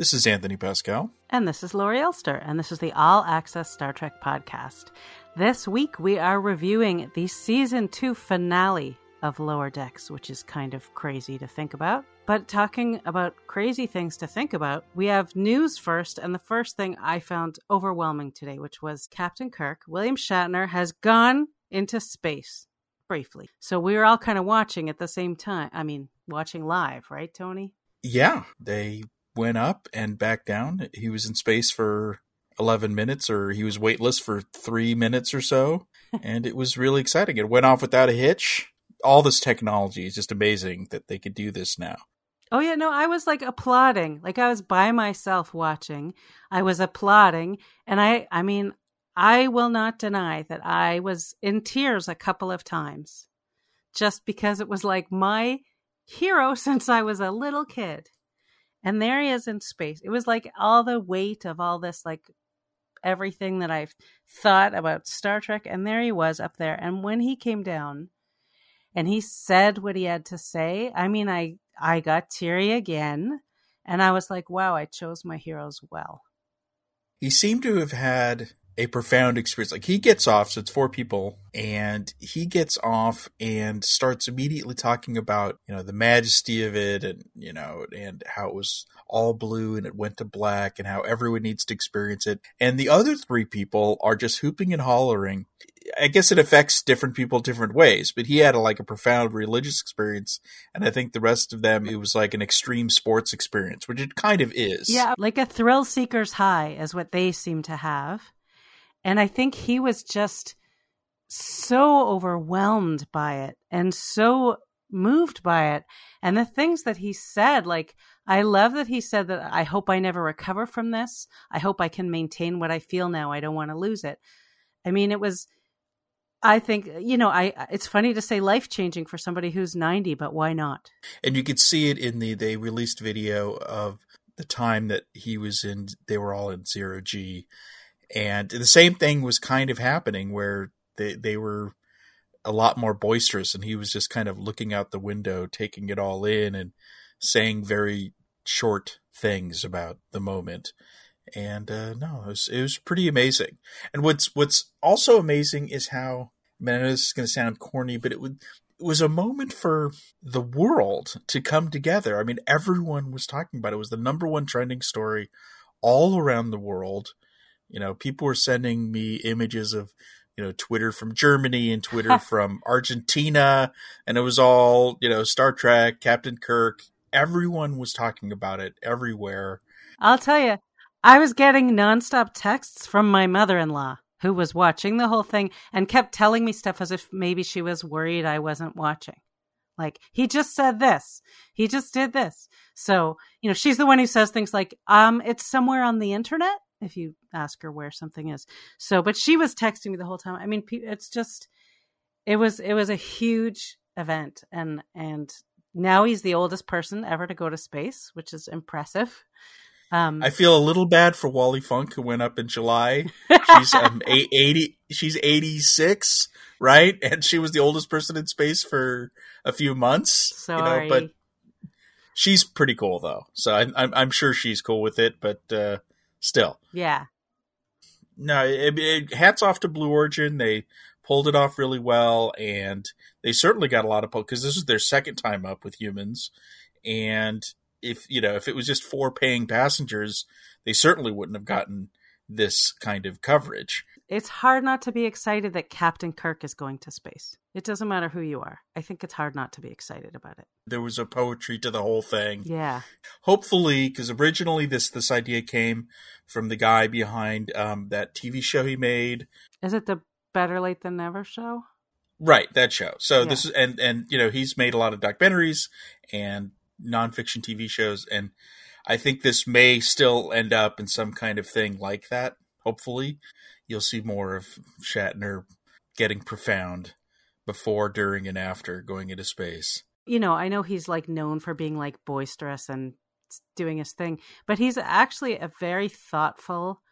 This is Anthony Pascale. And this is Laurie Ulster, and this is the All Access Star Trek podcast. This week we are reviewing the season two finale of Lower Decks, which is kind of crazy to think about. But talking about crazy things to think about, we have news first, and the first thing I found overwhelming today, which was Captain Kirk, William Shatner, has gone into space briefly. So we were all kind of watching at the same time. I mean, watching live, right, Tony? Yeah, they went up and back down. He was in space for 11 minutes or he was weightless for three minutes or so. and it was really exciting. It went off without a hitch. All this technology is just amazing that they could do this now. Oh yeah, no, I was like applauding. Like I was by myself watching. I was applauding and I I mean, I will not deny that I was in tears a couple of times just because it was like my hero since I was a little kid. And there he is in space. It was like all the weight of all this, like everything that I've thought about Star Trek. And there he was up there. And when he came down and he said what he had to say, I mean, I, I got teary again. And I was like, wow, I chose my heroes well. He seemed to have had a profound experience. Like he gets off, so it's four people, and he gets off and starts immediately talking about, you know, the majesty of it and, you know, and how it was all blue and it went to black and how everyone needs to experience it. And the other three people are just hooping and hollering. I guess it affects different people different ways, but he had a, like a profound religious experience, and I think the rest of them it was like an extreme sports experience, which it kind of is. Yeah, like a thrill seeker's high is what they seem to have. And I think he was just so overwhelmed by it and so moved by it. And the things that he said, like, I love that he said that I hope I never recover from this. I hope I can maintain what I feel now. I don't want to lose it. I mean, it was, I think, you know, I, it's funny to say life changing for somebody who's 90, but why not? And you could see it in the, they released video of the time that he was in, they were all in zero G and the same thing was kind of happening where they they were a lot more boisterous and he was just kind of looking out the window taking it all in and saying very short things about the moment and uh, no it was, it was pretty amazing and what's what's also amazing is how I, mean, I know this is going to sound corny but it would it was a moment for the world to come together. I mean, everyone was talking about it. It was the number one trending story all around the world. You know, people were sending me images of, you know, Twitter from Germany and Twitter from Argentina, and it was all, you know, Star Trek, Captain Kirk. Everyone was talking about it everywhere. I'll tell you, I was getting nonstop texts from my mother in law who was watching the whole thing and kept telling me stuff as if maybe she was worried I wasn't watching. Like, he just said this. He just did this. So, you know, she's the one who says things like, um, it's somewhere on the internet if you ask her where something is. So, but she was texting me the whole time. I mean, it's just it was it was a huge event, and and now he's the oldest person ever to go to space, which is impressive. Um, I feel a little bad for Wally Funk who went up in July. She's um, eighty. She's eighty six, right? And she was the oldest person in space for a few months. Sorry, you know, but she's pretty cool though. So I, I'm I'm sure she's cool with it. But uh, still. Yeah. No, it, it, hats off to Blue Origin. They pulled it off really well, and they certainly got a lot of because this is their second time up with humans. And if you know, if it was just four paying passengers, they certainly wouldn't have gotten this kind of coverage it's hard not to be excited that Captain Kirk is going to space. It doesn't matter who you are. I think it's hard not to be excited about it. There was a poetry to the whole thing. Yeah. Hopefully, because originally this this idea came from the guy behind um, that TV show he made. Is it the Better Late Than Never show? Right, that show. So yeah. this is and and you know he's made a lot of documentaries and nonfiction TV shows, and I think this may still end up in some kind of thing like that. Hopefully, you'll see more of Shatner getting profound before, during, and after going into space. You know, I know he's like known for being like boisterous and doing his thing, but he's actually a very thoughtful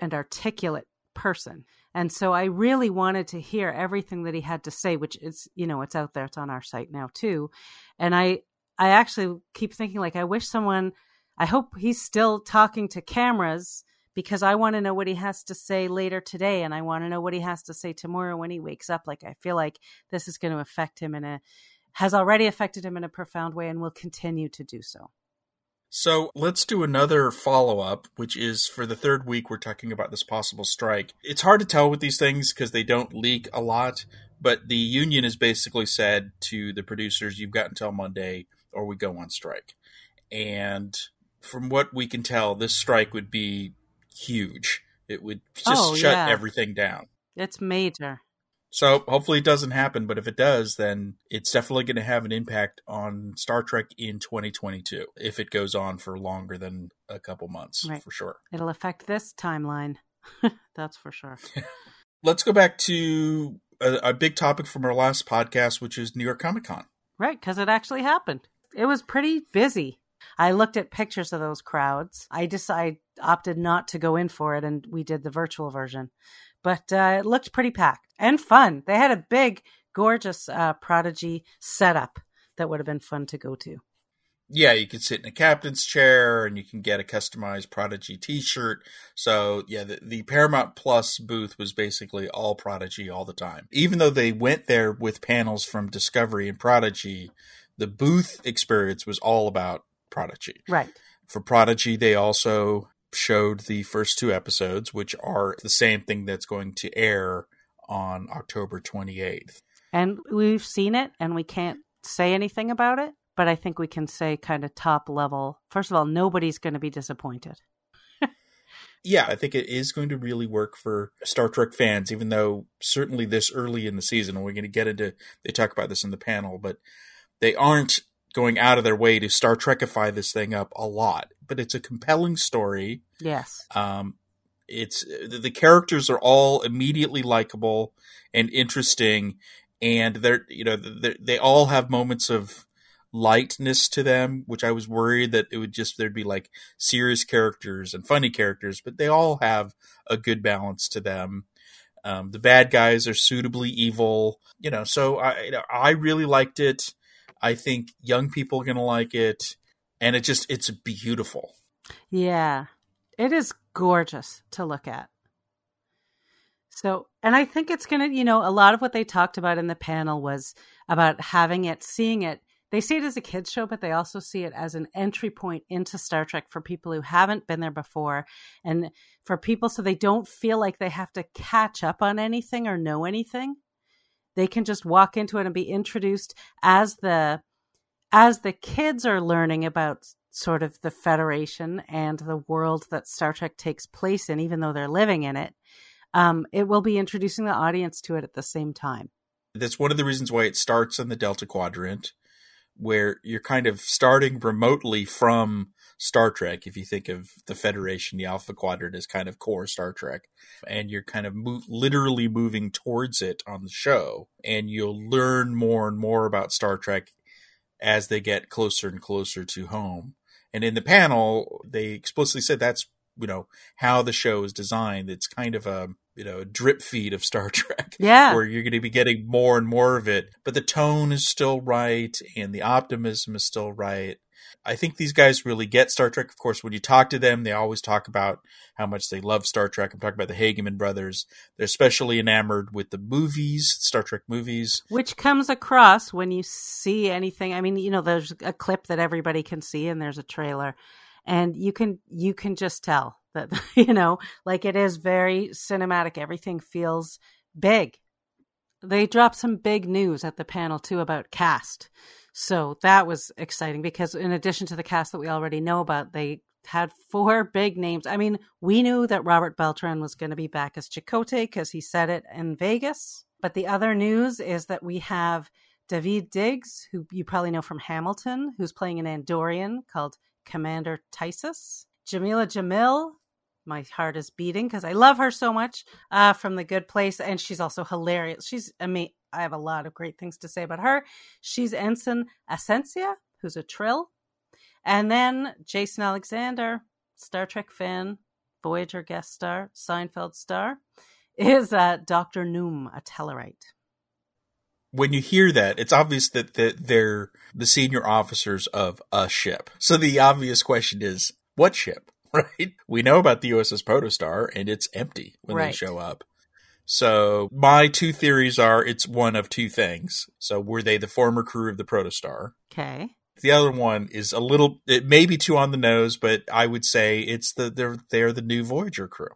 and articulate person. And so I really wanted to hear everything that he had to say, which is, you know, it's out there, it's on our site now too. And I I actually keep thinking like I wish someone I hope he's still talking to cameras because I want to know what he has to say later today and I want to know what he has to say tomorrow when he wakes up. Like I feel like this is going to affect him in a has already affected him in a profound way and will continue to do so. So let's do another follow up, which is for the third week, we're talking about this possible strike. It's hard to tell with these things because they don't leak a lot, but the union has basically said to the producers, you've got until Monday or we go on strike. And from what we can tell, this strike would be huge. It would just oh, shut yeah. everything down. It's major. So hopefully it doesn't happen, but if it does, then it's definitely going to have an impact on Star Trek in 2022 if it goes on for longer than a couple months, right. for sure. It'll affect this timeline. That's for sure. Let's go back to a, a, big topic from our last podcast, which is New York Comic Con. Right, because it actually happened. It was pretty busy. I looked at pictures of those crowds. I I opted not to go in for it, and we did the virtual version but uh, it looked pretty packed and fun. They had a big, gorgeous uh, Prodigy setup that would have been fun to go to. Yeah, you can sit in a captain's chair and you can get a customized Prodigy t shirt. So, yeah, the, the, Paramount Plus booth was basically all Prodigy all the time. Even though they went there with panels from Discovery and Prodigy, the booth experience was all about Prodigy. Right. For Prodigy, they also showed the first two episodes, which are the same thing that's going to air on October 28th. And we've seen it and we can't say anything about it, but I think we can say kind of top level. First of all, nobody's going to be disappointed. yeah, I think it is going to really work for Star Trek fans, even though certainly this early in the season, and we're going to get into, they talk about this in the panel, but they aren't going out of their way to Star Trekify this thing up a lot, but it's a compelling story. Yes. Um, it's the characters are all immediately likable and interesting, and they're you know they're, they all have moments of lightness to them, which I was worried that it would just there'd be like serious characters and funny characters, but they all have a good balance to them. Um, the bad guys are suitably evil, you know. So I, you know, I really liked it. I think young people are going to like it. And it just, it's beautiful. Yeah. It is gorgeous to look at. So, and I think it's going to, you know, a lot of what they talked about in the panel was about having it, seeing it. They see it as a kids show, but they also see it as an entry point into Star Trek for people who haven't been there before and for people so they don't feel like they have to catch up on anything or know anything they can just walk into it and be introduced as the as the kids are learning about sort of the federation and the world that star trek takes place in even though they're living in it um, it will be introducing the audience to it at the same time. That's one of the reasons why it starts in the delta quadrant where you're kind of starting remotely from Star Trek. If you think of the Federation, the Alpha Quadrant is kind of core Star Trek, and you're kind of mo- literally moving towards it on the show, and you'll learn more and more about Star Trek as they get closer and closer to home. And in the panel, they explicitly said that's you know how the show is designed. It's kind of a you know, a drip feed of Star Trek. Yeah. Where you're going to be getting more and more of it. But the tone is still right and the optimism is still right. I think these guys really get Star Trek. Of course, when you talk to them, they always talk about how much they love Star Trek. I'm talking about the Hageman brothers. They're especially enamored with the movies, Star Trek movies. Which comes across when you see anything. I mean, you know, there's a clip that everybody can see and there's a trailer. And you can you can just tell that you know like it is very cinematic. Everything feels big. They dropped some big news at the panel too about cast. So that was exciting because in addition to the cast that we already know about they had four big names. I mean we knew that robert beltran was going to be back as chakotay because he said it in vegas. But the other news is that we have daveed diggs who you probably know from hamilton who's playing an andorian called commander Tysess. Jameela Jamil, my heart is beating because I love her so much uh, from The Good Place, and she's also hilarious. She's mean, I have a lot of great things to say about her. She's Ensign Asencia, who's a trill, and then Jason Alexander, Star Trek fan, Voyager guest star, Seinfeld star, is uh, Doctor Noum, a Tellarite. when you hear that, it's obvious that, that they're the senior officers of a ship. So the obvious question is, what ship? Right? We know about the USS Protostar, and it's empty when Right. they show up. So my two theories are it's one of two things. So were they the former crew of the Protostar? Okay. The other one is a little it may be too on the nose, but I would say it's the they're they're the new Voyager crew.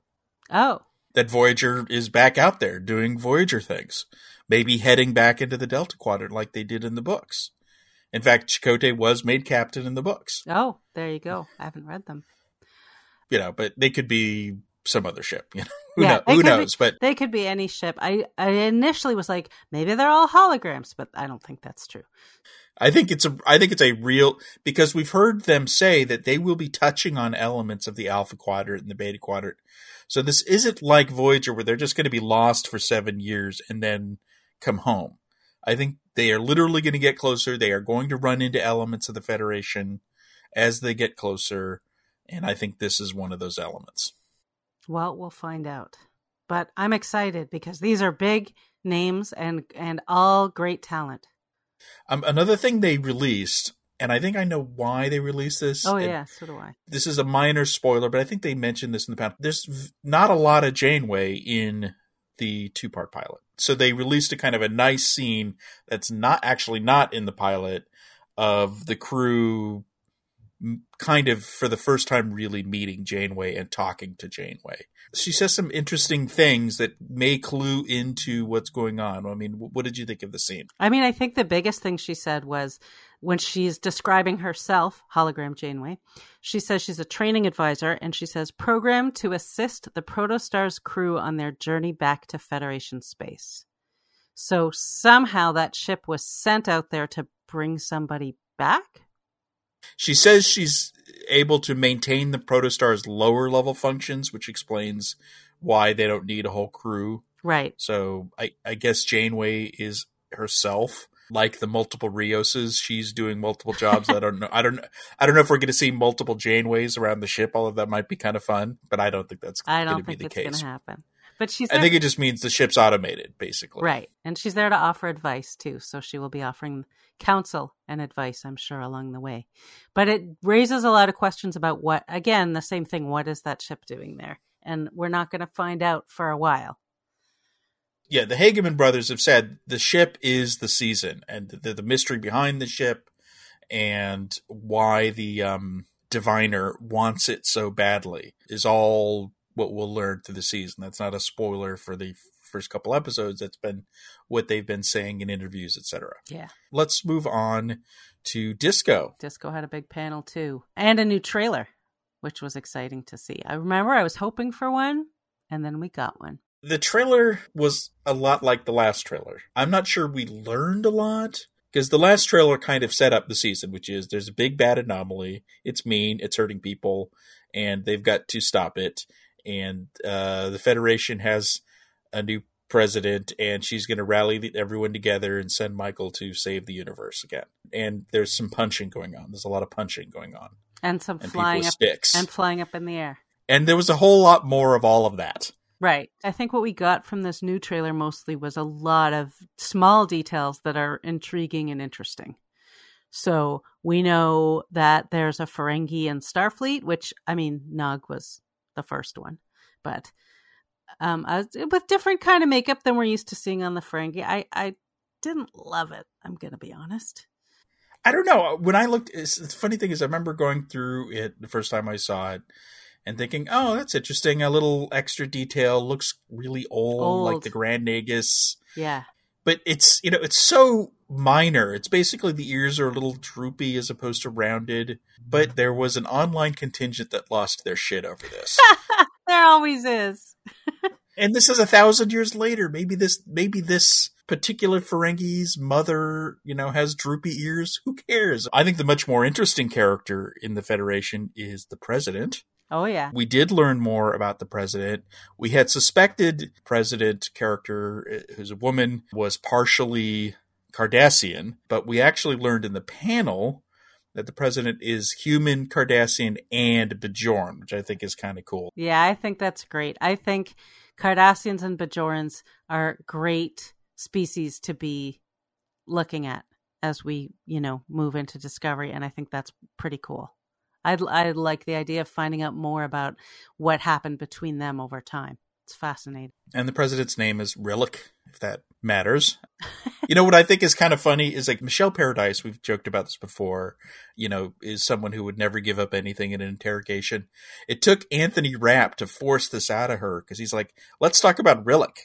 Oh, That Voyager is back out there doing Voyager things. Maybe heading back into the Delta Quadrant like they did in the books. In fact, Chakotay was made captain in the books. oh, there you go. I haven't read them. You know, but they could be some other ship, you know. Who, Yeah, know, who could be- knows? But They could be any ship. I, I initially was like, maybe they're all holograms, but I don't think that's true. I think it's a I think it's a real because we've heard them say that they will be touching on elements of the alpha quadrant and the beta quadrant. So this isn't like Voyager where they're just going to be lost for 7 years and then come home. I think they are literally going to get closer. They are going to run into elements of the Federation as they get closer, and I think this is one of those elements. Well, we'll find out. But I'm excited because these are big names and and all great talent. Um, another thing they released, and I think I know why they released this. Oh yeah, so do I. this is a minor spoiler, but I think they mentioned this in the past. There's not a lot of Janeway in the two part pilot. So they released a kind of a nice scene that's not actually not in the pilot of the crew kind of for the first time really meeting Janeway and talking to Janeway. She says some interesting things that may clue into what's going on. I mean, what did you think of the scene? I mean, I think the biggest thing she said was when she's describing herself, hologram Janeway, she says she's a training advisor and she says programmed to assist the Protostar's crew on their journey back to Federation space. So somehow that ship was sent out there to bring somebody back. She says she's able to maintain the Protostar's lower level functions, which explains why they don't need a whole crew. Right. So I, I guess Janeway is herself like the multiple Rioses. She's doing multiple jobs. I don't know. I don't. I don't know if we're going to see multiple Janeways around the ship. All of that might be kind of fun, but I don't think that's I going don't to be think it's going to happen. But she's I think it just means the ship's automated, basically. Right. And she's there to offer advice too. So she will be offering counsel and advice, I'm sure, along the way. But it raises a lot of questions about what, again, the same thing. What is that ship doing there? And we're not going to find out for a while. yeah, the Hageman brothers have said the ship is the season, and the, the mystery behind the ship, and why the um, diviner wants it so badly is all what we'll learn through the season. That's not a spoiler for the first couple episodes. That's been what they've been saying in interviews, etc. Yeah. Let's move on to Disco. Disco had a big panel too, and a new trailer, which was exciting to see. I remember I was hoping for one, and then we got one. The trailer was a lot like the last trailer. I'm not sure we learned a lot because the last trailer kind of set up the season, which is there's a big bad anomaly. It's mean, it's hurting people, and they've got to stop it. And uh, the Federation has a new president, and she's going to rally everyone together and send Michael to save the universe again. And there's some punching going on. There's a lot of punching going on, And some and flying up sticks. and flying up in the air. and there was a whole lot more of all of that. Right. I think what we got from this new trailer mostly was a lot of small details that are intriguing and interesting. So we know that there's a Ferengi in Starfleet, which I mean, Nog was the first one, but um, uh, with different kind of makeup than we're used to seeing on the Ferengi. I I didn't love it. I'm gonna be honest. I don't know. When I looked, it's, the funny thing is, I remember going through it the first time I saw it and thinking, "Oh, that's interesting. A little extra detail. Looks really old, like the Grand Nagus." Yeah. But it's you know it's so minor. It's basically the ears are a little droopy as opposed to rounded. But there was an online contingent that lost their shit over this. there always is. and this is a thousand years later. Maybe this maybe this particular Ferengi's mother, you know, has droopy ears. Who cares? I think the much more interesting character in the Federation is the president. Oh yeah. We did learn more about the president. We had suspected president character, uh, who's a woman, was partially Cardassian, but we actually learned in the panel that the president is human, Cardassian, and Bajoran, which I think is kind of cool. Yeah, I think that's great. I think Cardassians and Bajorans are great species to be looking at as we, you know, move into Discovery, and I think that's pretty cool. I'd I like the idea of finding out more about what happened between them over time. It's fascinating. And the president's name is Rillak, if that matters. you know what I think is kind of funny is like Michelle Paradise. We've joked about this before. You know, is someone who would never give up anything in an interrogation. It took Anthony Rapp to force this out of her because he's like, "Let's talk about Rillak."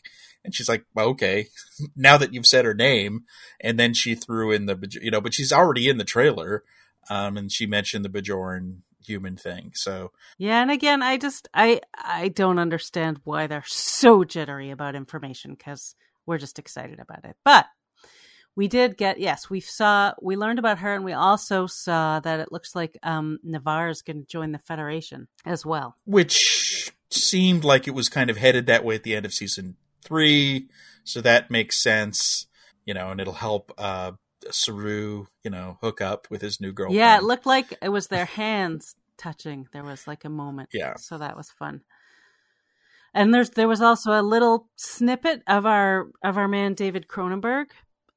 And she's like, well, okay, now that you've said her name. And then she threw in the, you know, but she's already in the trailer. Um, and she mentioned the Bajoran human thing. So yeah, and again, I just I I don't understand why they're so jittery about information because we're just excited about it. But we did get yes, we saw we learned about her, and we also saw that it looks like um Ni'Var is going to join the Federation as well, which seemed like it was kind of headed that way at the end of season three, so that makes sense. You know, and it'll help uh Saru, you know, hook up with his new girlfriend. Yeah, it looked like it was their hands touching. There was like a moment. Yeah. So that was fun. And there's there was also a little snippet of our of our man David Cronenberg.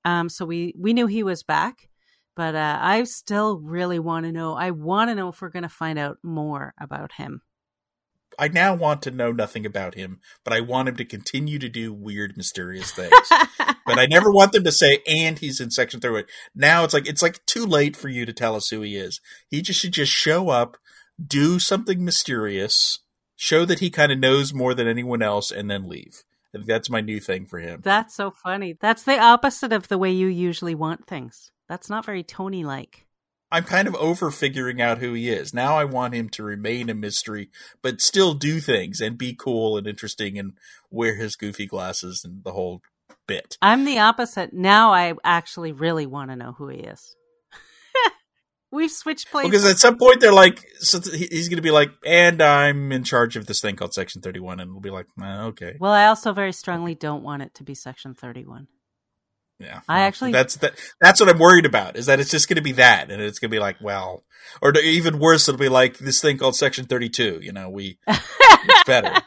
Um, so we we knew he was back, but uh, I still really want to know. I want to know if we're going to find out more about him. I now want to know nothing about him, but I want him to continue to do weird, mysterious things. but I never want them to say, and he's in section three. Now it's like it's like too late for you to tell us who he is. He just should just show up, do something mysterious, show that he kind of knows more than anyone else, and then leave. That's my new thing for him. That's so funny. That's the opposite of the way you usually want things. That's not very Tony like. I'm kind of over figuring out who he is. Now I want him to remain a mystery, but still do things and be cool and interesting and wear his goofy glasses and the whole bit. I'm the opposite. Now I actually really want to know who he is. We've switched places. Because at some point they're like, so he's going to be like, and I'm in charge of this thing called Section 31. And we'll be like, okay. Well, I also very strongly don't want it to be Section 31. Yeah, I actually that's that. That's what I'm worried about is that it's just going to be that, and it's going to be like, well, or even worse, it'll be like this thing called Section 32. You know, we it's better.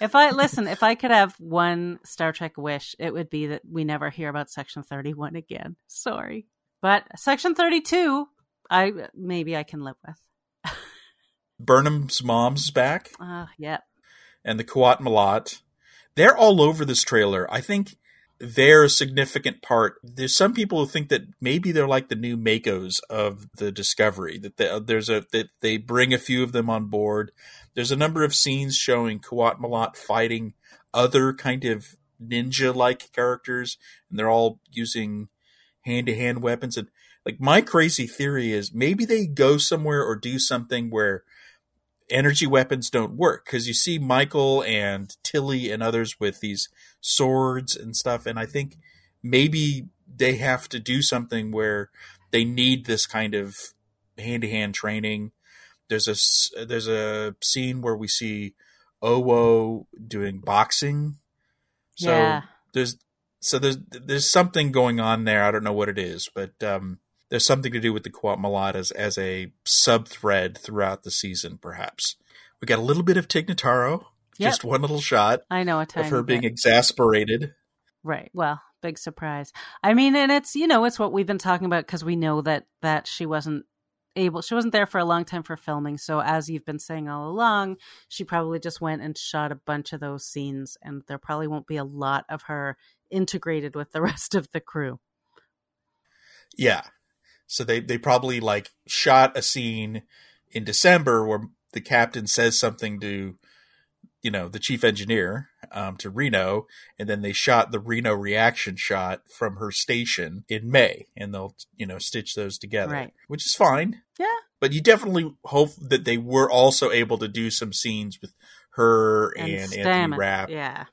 if I listen, if I could have one Star Trek wish, it would be that we never hear about Section 31 again. Sorry, but Section 32, I maybe I can live with. Burnham's mom's back. Uh, yep. And the Qowat Milat. They're all over this trailer. I think they're a significant part. There's some people who think that maybe they're like the new MACOs of the Discovery. That they, there's a that they bring a few of them on board. There's a number of scenes showing Qowat Milat fighting other kind of ninja-like characters, and they're all using hand-to-hand weapons. And like my crazy theory is maybe they go somewhere or do something where energy weapons don't work because you see Michael and Tilly and others with these swords and stuff, and I think maybe they have to do something where they need this kind of hand to hand training. There's a there's a scene where we see Owo doing boxing. So yeah. there's so there's there's something going on there. I don't know what it is, but um, there's something to do with the Milat as, a sub thread throughout the season, perhaps. We got a little bit of Tig Notaro, yep. just one little shot. I know a of her being exasperated. Right. Well, big surprise. I mean, and it's you know it's what we've been talking about because we know that that she wasn't able she wasn't there for a long time for filming so as you've been saying all along she probably just went and shot a bunch of those scenes and there probably won't be a lot of her integrated with the rest of the crew yeah so they they probably like shot a scene in December where the captain says something to you know the chief engineer um, to Reno, and then they shot the Reno reaction shot from her station in May, and they'll you know stitch those together, right. which is fine. Yeah, but you definitely hope that they were also able to do some scenes with her and, and Anthony Rapp. Yeah.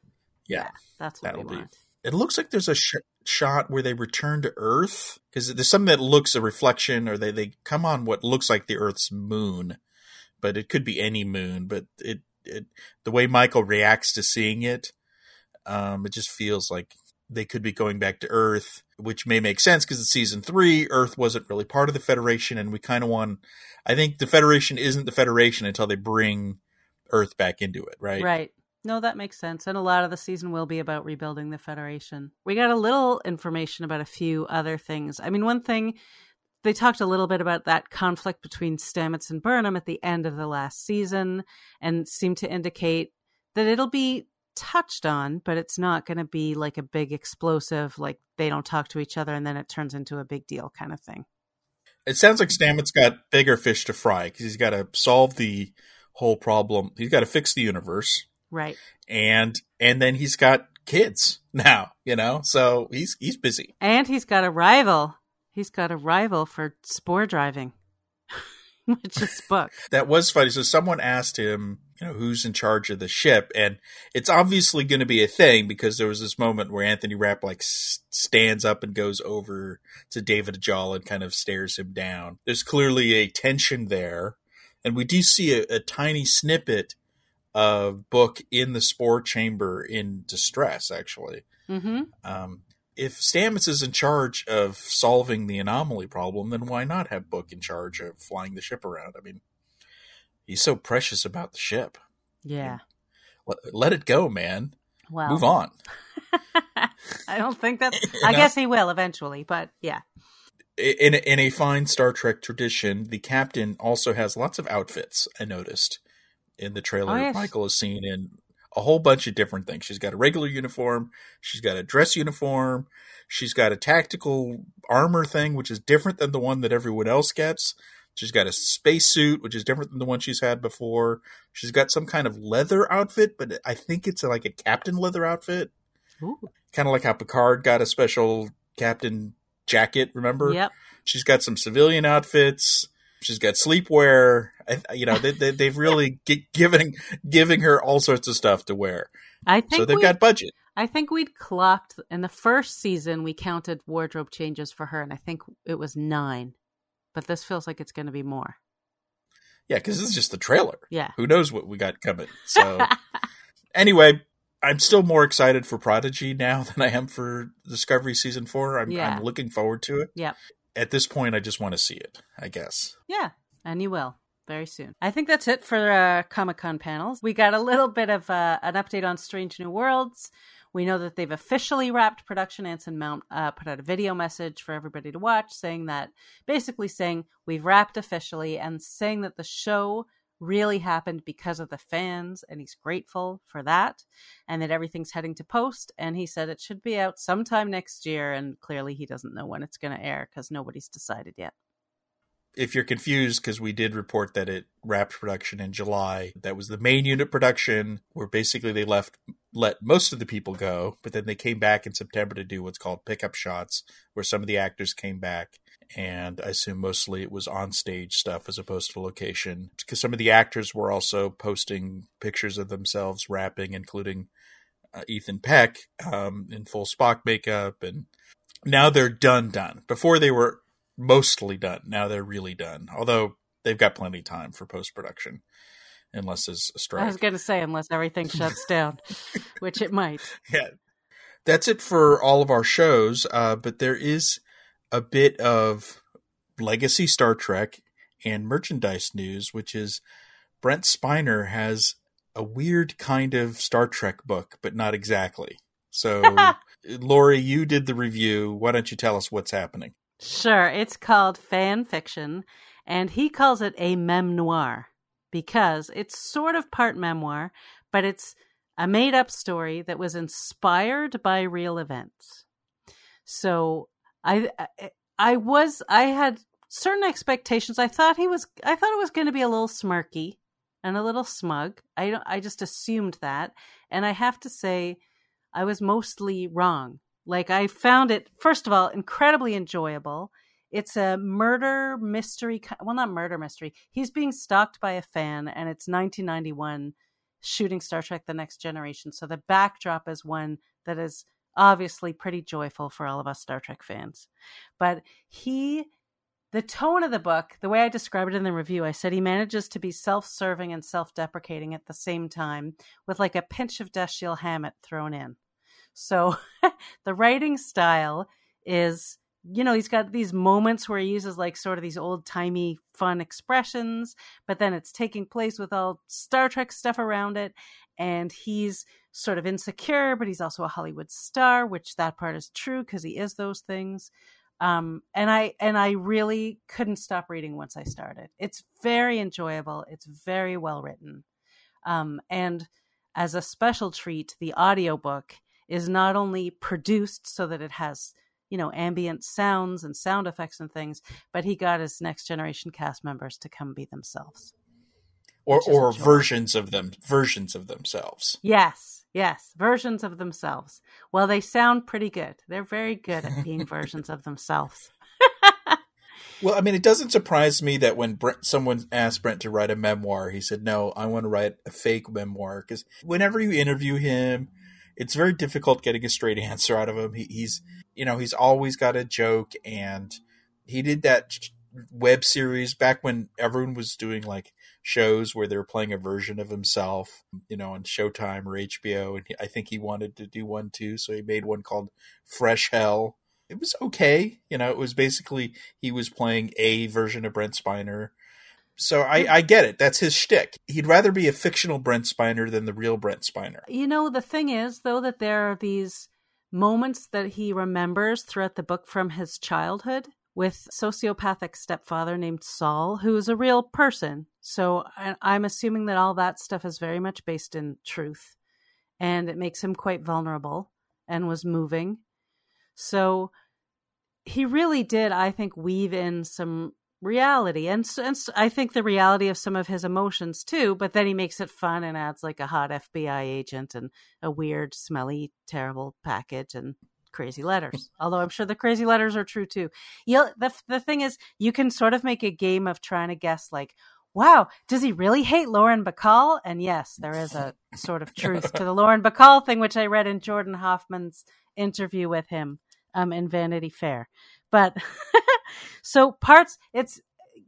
yeah, yeah, that's what that'll be. It looks like there's a sh- shot where they return to Earth because there's something that looks a reflection, or they they come on what looks like the Earth's moon, but it could be any moon. But it it the way Michael reacts to seeing it, um, it just feels like they could be going back to Earth, which may make sense because it's season three. Earth wasn't really part of the Federation, and we kind of want. I think the Federation isn't the Federation until they bring Earth back into it, right? Right. No, that makes sense. And a lot of the season will be about rebuilding the Federation. We got a little information about a few other things. I mean, one thing, they talked a little bit about that conflict between Stamets and Burnham at the end of the last season and seemed to indicate that it'll be touched on, but it's not going to be like a big explosive, like they don't talk to each other and then it turns into a big deal kind of thing. It sounds like Stamets got bigger fish to fry because he's got to solve the whole problem. He's got to fix the universe Right. and and then he's got kids now, you know. So he's he's busy. And he's got a rival. He's got a rival for spore driving, which is Book. That was funny. So someone asked him, you know, who's in charge of the ship, and it's obviously going to be a thing because there was this moment where Anthony Rapp like s- stands up and goes over to David Ajala and kind of stares him down. There's clearly a tension there, and we do see a, a tiny snippet of Book in the spore chamber in distress, actually. hmm Um, if Stamets is in charge of solving the anomaly problem, then why not have Book in charge of flying the ship around? I mean, he's so precious about the ship. Yeah. Let, let it go, man. Well, Move on. I don't think that's. You I know? guess he will eventually, but yeah. In in a fine Star Trek tradition, the captain also has lots of outfits. I noticed in the oh, trailer. Oh, yes. Michael is seen in a whole bunch of different things. She's got a regular uniform. She's got a dress uniform. She's got a tactical armor thing, which is different than the one that everyone else gets. She's got a spacesuit, which is different than the one she's had before. She's got some kind of leather outfit, but I think it's like a captain leather outfit, kind of like how Picard got a special captain jacket. Remember? Yep. She's got some civilian outfits. She's got sleepwear. You know, they, they, they've really gi- given giving her all sorts of stuff to wear. I think So they've got budget. I think we'd clocked in the first season. We counted wardrobe changes for her, and I think it was nine. But this feels like it's going to be more. Yeah, because this is just the trailer. Yeah. Who knows what we got coming? So anyway, I'm still more excited for Prodigy now than I am for Discovery season four. I'm, Yeah. I'm looking forward to it. Yep. At this point, I just want to see it. I guess. Yeah, and you will very soon. I think that's it for uh, Comic Con panels. We got a little bit of uh, an update on Strange New Worlds. We know that they've officially wrapped production. Anson Mount uh, put out a video message for everybody to watch, saying that basically saying we've wrapped officially and saying that the show really happened because of the fans and he's grateful for that and that everything's heading to post and he said it should be out sometime next year and clearly he doesn't know when it's going to air because nobody's decided yet. If you're confused, because we did report that it wrapped production in July, that was the main unit production, where basically they left let most of the people go, but then they came back in September to do what's called pickup shots, where some of the actors came back, and I assume mostly it was on stage stuff as opposed to location, because some of the actors were also posting pictures of themselves wrapping, including uh, Ethan Peck um, in full Spock makeup, and now they're done. Done. Before they were mostly done. Now they're really done. Although they've got plenty of time for post production, unless there's a strike. I was going to say, unless everything shuts down, which it might. yeah, that's it for all of our shows. Uh, but there is a bit of legacy Star Trek and merchandise news, which is Brent Spiner has a weird kind of Star Trek book, but not exactly. So, Lori, you did the review. Why don't you tell us what's happening? Sure, it's called fan fiction, and he calls it a memoir because it's sort of part memoir, but it's a made up story that was inspired by real events. So I I was I had certain expectations. I thought he was I thought it was going to be a little smirky and a little smug. I I just assumed that, and I have to say I was mostly wrong. Like I found it first of all incredibly enjoyable. It's a murder mystery. Well, not murder mystery. He's being stalked by a fan, and it's 1991 shooting Star Trek: The Next Generation. So the backdrop is one that is obviously pretty joyful for all of us Star Trek fans. But he, the tone of the book, the way I described it in the review, I said he manages to be self-serving and self-deprecating at the same time, with like a pinch of Dashiell Hammett thrown in. So the writing style is you know, he's got these moments where he uses like sort of these old timey fun expressions, but then it's taking place with all Star Trek stuff around it. And he's sort of insecure, but he's also a Hollywood star, which that part is true because he is those things. Um, and I and I really couldn't stop reading once I started. It's very enjoyable. It's very well written. Um, and as a special treat, the audiobook is not only produced so that it has you know ambient sounds and sound effects and things but he got his next generation cast members to come be themselves or or versions of them versions of themselves yes yes versions of themselves. Well they sound pretty good. They're very good at being versions of themselves. Well i mean it doesn't surprise me that when Brent, someone asked brent to write a memoir he said no i want to write a fake memoir because whenever you interview him it's very difficult getting a straight answer out of him. He, he's, you know, he's always got a joke, and he did that web series back when everyone was doing like shows where they're playing a version of himself, you know, on Showtime or HBO, and he, I think he wanted to do one too, so he made one called Fresh Hell. It was okay, you know. It was basically he was playing a version of Brent Spiner so I, hmm. I get it. That's his shtick. He'd rather be a fictional Brent Spiner than the real Brent Spiner. You know, the thing is, though, that there are these moments that he remembers throughout the book from his childhood with sociopathic stepfather named Saul, who is a real person. So I'm assuming that all that stuff is very much based in truth, and it makes him quite vulnerable and was moving. So he really did, I think, weave in some reality and, and i think the reality of some of his emotions too but then he makes it fun and adds like a hot fbi agent and a weird smelly terrible package and crazy letters although i'm sure the crazy letters are true too. You the, the thing is you can sort of make a game of trying to guess like wow does he really hate lauren bacall? And yes there is a sort of truth to the lauren bacall thing which i read in jordan hoffman's interview with him um, in vanity fair. But so parts it's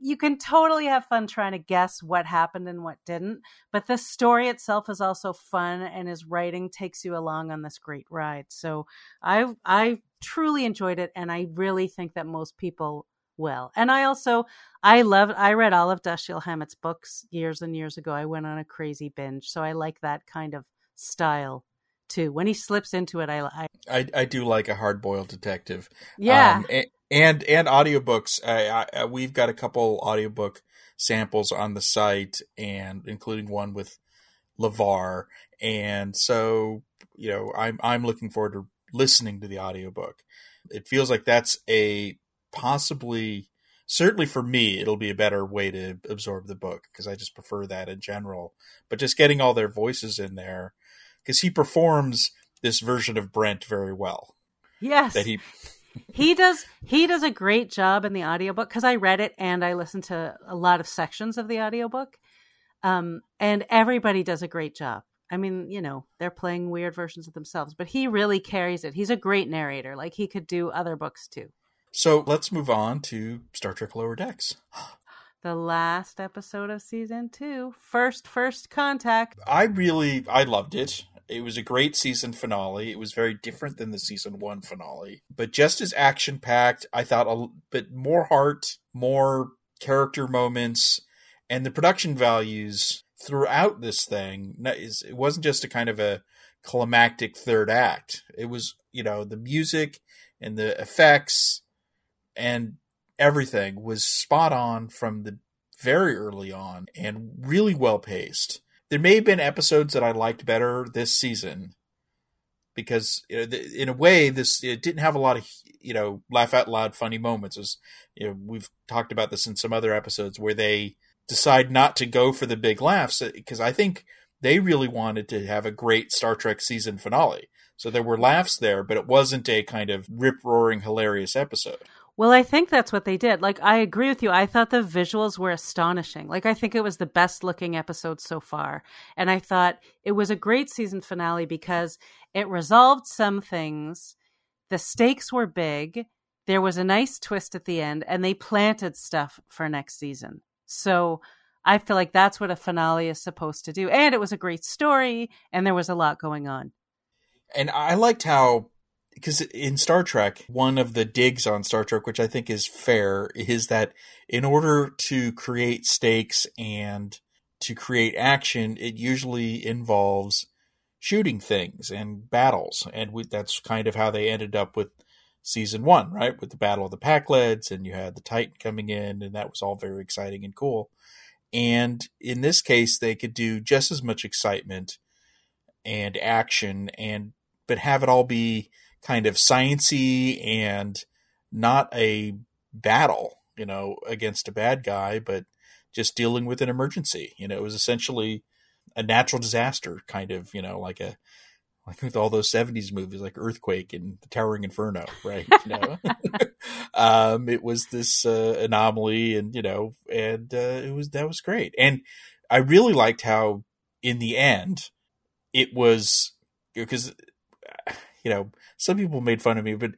you can totally have fun trying to guess what happened and what didn't but the story itself is also fun and his writing takes you along on this great ride. So i i truly enjoyed it and i really think that most people will. And i also i loved i read all of dashiell hammett's books years and years ago. I went on a crazy binge so i like that kind of style too when he slips into it i i, I, I do like a hard-boiled detective yeah um, and, and and audiobooks. I, I, we've got a couple audiobook samples on the site, and including one with LeVar. And so, you know, I'm I'm looking forward to listening to the audiobook. It feels like that's a possibly certainly for me it'll be a better way to absorb the book because I just prefer that in general. But just getting all their voices in there because he performs this version of Brent very well. Yes. That he he does he does a great job in the audiobook because I read it and I listened to a lot of sections of the audiobook. Um, and everybody does a great job. I mean, you know, they're playing weird versions of themselves, but he really carries it. He's a great narrator. Like he could do other books too. So let's move on to Star Trek Lower Decks. the last episode of season two, first first contact. I really I loved it. It was a great season finale. It was very different than the season one finale, but just as action packed. I thought a bit more heart, more character moments, and the production values throughout this thing. It wasn't just a kind of a climactic third act. It was, you know, the music and the effects and everything was spot on from the very early on and really well paced there may have been episodes that I liked better this season because in a way this it didn't have a lot of you know laugh out loud funny moments. As you know, we've talked about this in some other episodes where they decide not to go for the big laughs uh, because I think they really wanted to have a great Star Trek season finale. So there were laughs there, but it wasn't a kind of rip roaring hilarious episode. Well, I think that's what they did. Like, I agree with you. I thought the visuals were astonishing. Like, I think it was the best looking episode so far. And I thought it was a great season finale because it resolved some things. The stakes were big. There was a nice twist at the end, and they planted stuff for next season. So I feel like that's what a finale is supposed to do. And it was a great story, and there was a lot going on. And I liked how because in Star Trek, one of the digs on Star Trek, which I think is fair, is that in order to create stakes and to create action, it usually involves shooting things and battles, and we, that's kind of how they ended up with season one, right? With the Battle of the Pakleds, and you had the Titan coming in, and that was all very exciting and cool. And in this case, they could do just as much excitement and action, and but have it all be kind of sciency and not a battle, you know, against a bad guy, but just dealing with an emergency. You know, it was essentially a natural disaster, kind of, you know, like a like with all those 70s movies like earthquake and the towering inferno right? You know? Um, it was this uh, anomaly and you know and uh, it was that was great. And i really liked how in the end it was because you know some people made fun of me but